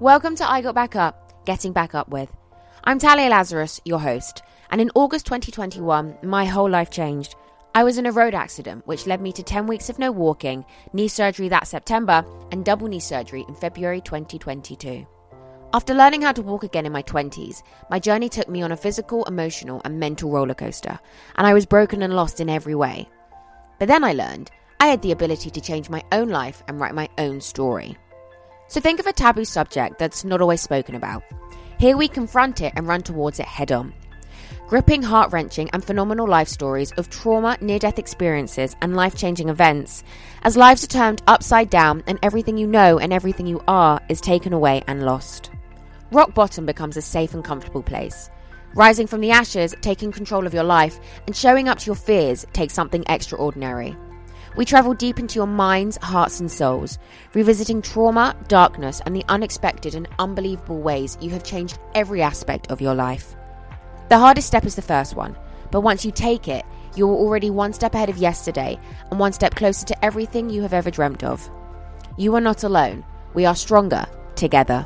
Welcome to I Got Back Up, Getting Back Up With. I'm Talia Lazarus, your host, and in August 2021, my whole life changed. I was in a road accident, which led me to 10 weeks of no walking, knee surgery that September, and double knee surgery in February 2022. After learning how to walk again in my 20s, my journey took me on a physical, emotional, and mental roller coaster, and I was broken and lost in every way. But then I learned I had the ability to change my own life and write my own story. So think of a taboo subject that's not always spoken about. Here we confront it and run towards it head on. Gripping, heart wrenching, and phenomenal life stories of trauma, near death experiences, and life changing events, as lives are turned upside down and everything you know and everything you are is taken away and lost. Rock bottom becomes a safe and comfortable place. Rising from the ashes, taking control of your life, and showing up to your fears takes something extraordinary. We travel deep into your minds, hearts, and souls, revisiting trauma, darkness, and the unexpected and unbelievable ways you have changed every aspect of your life. The hardest step is the first one, but once you take it, you are already one step ahead of yesterday and one step closer to everything you have ever dreamt of. You are not alone. We are stronger together.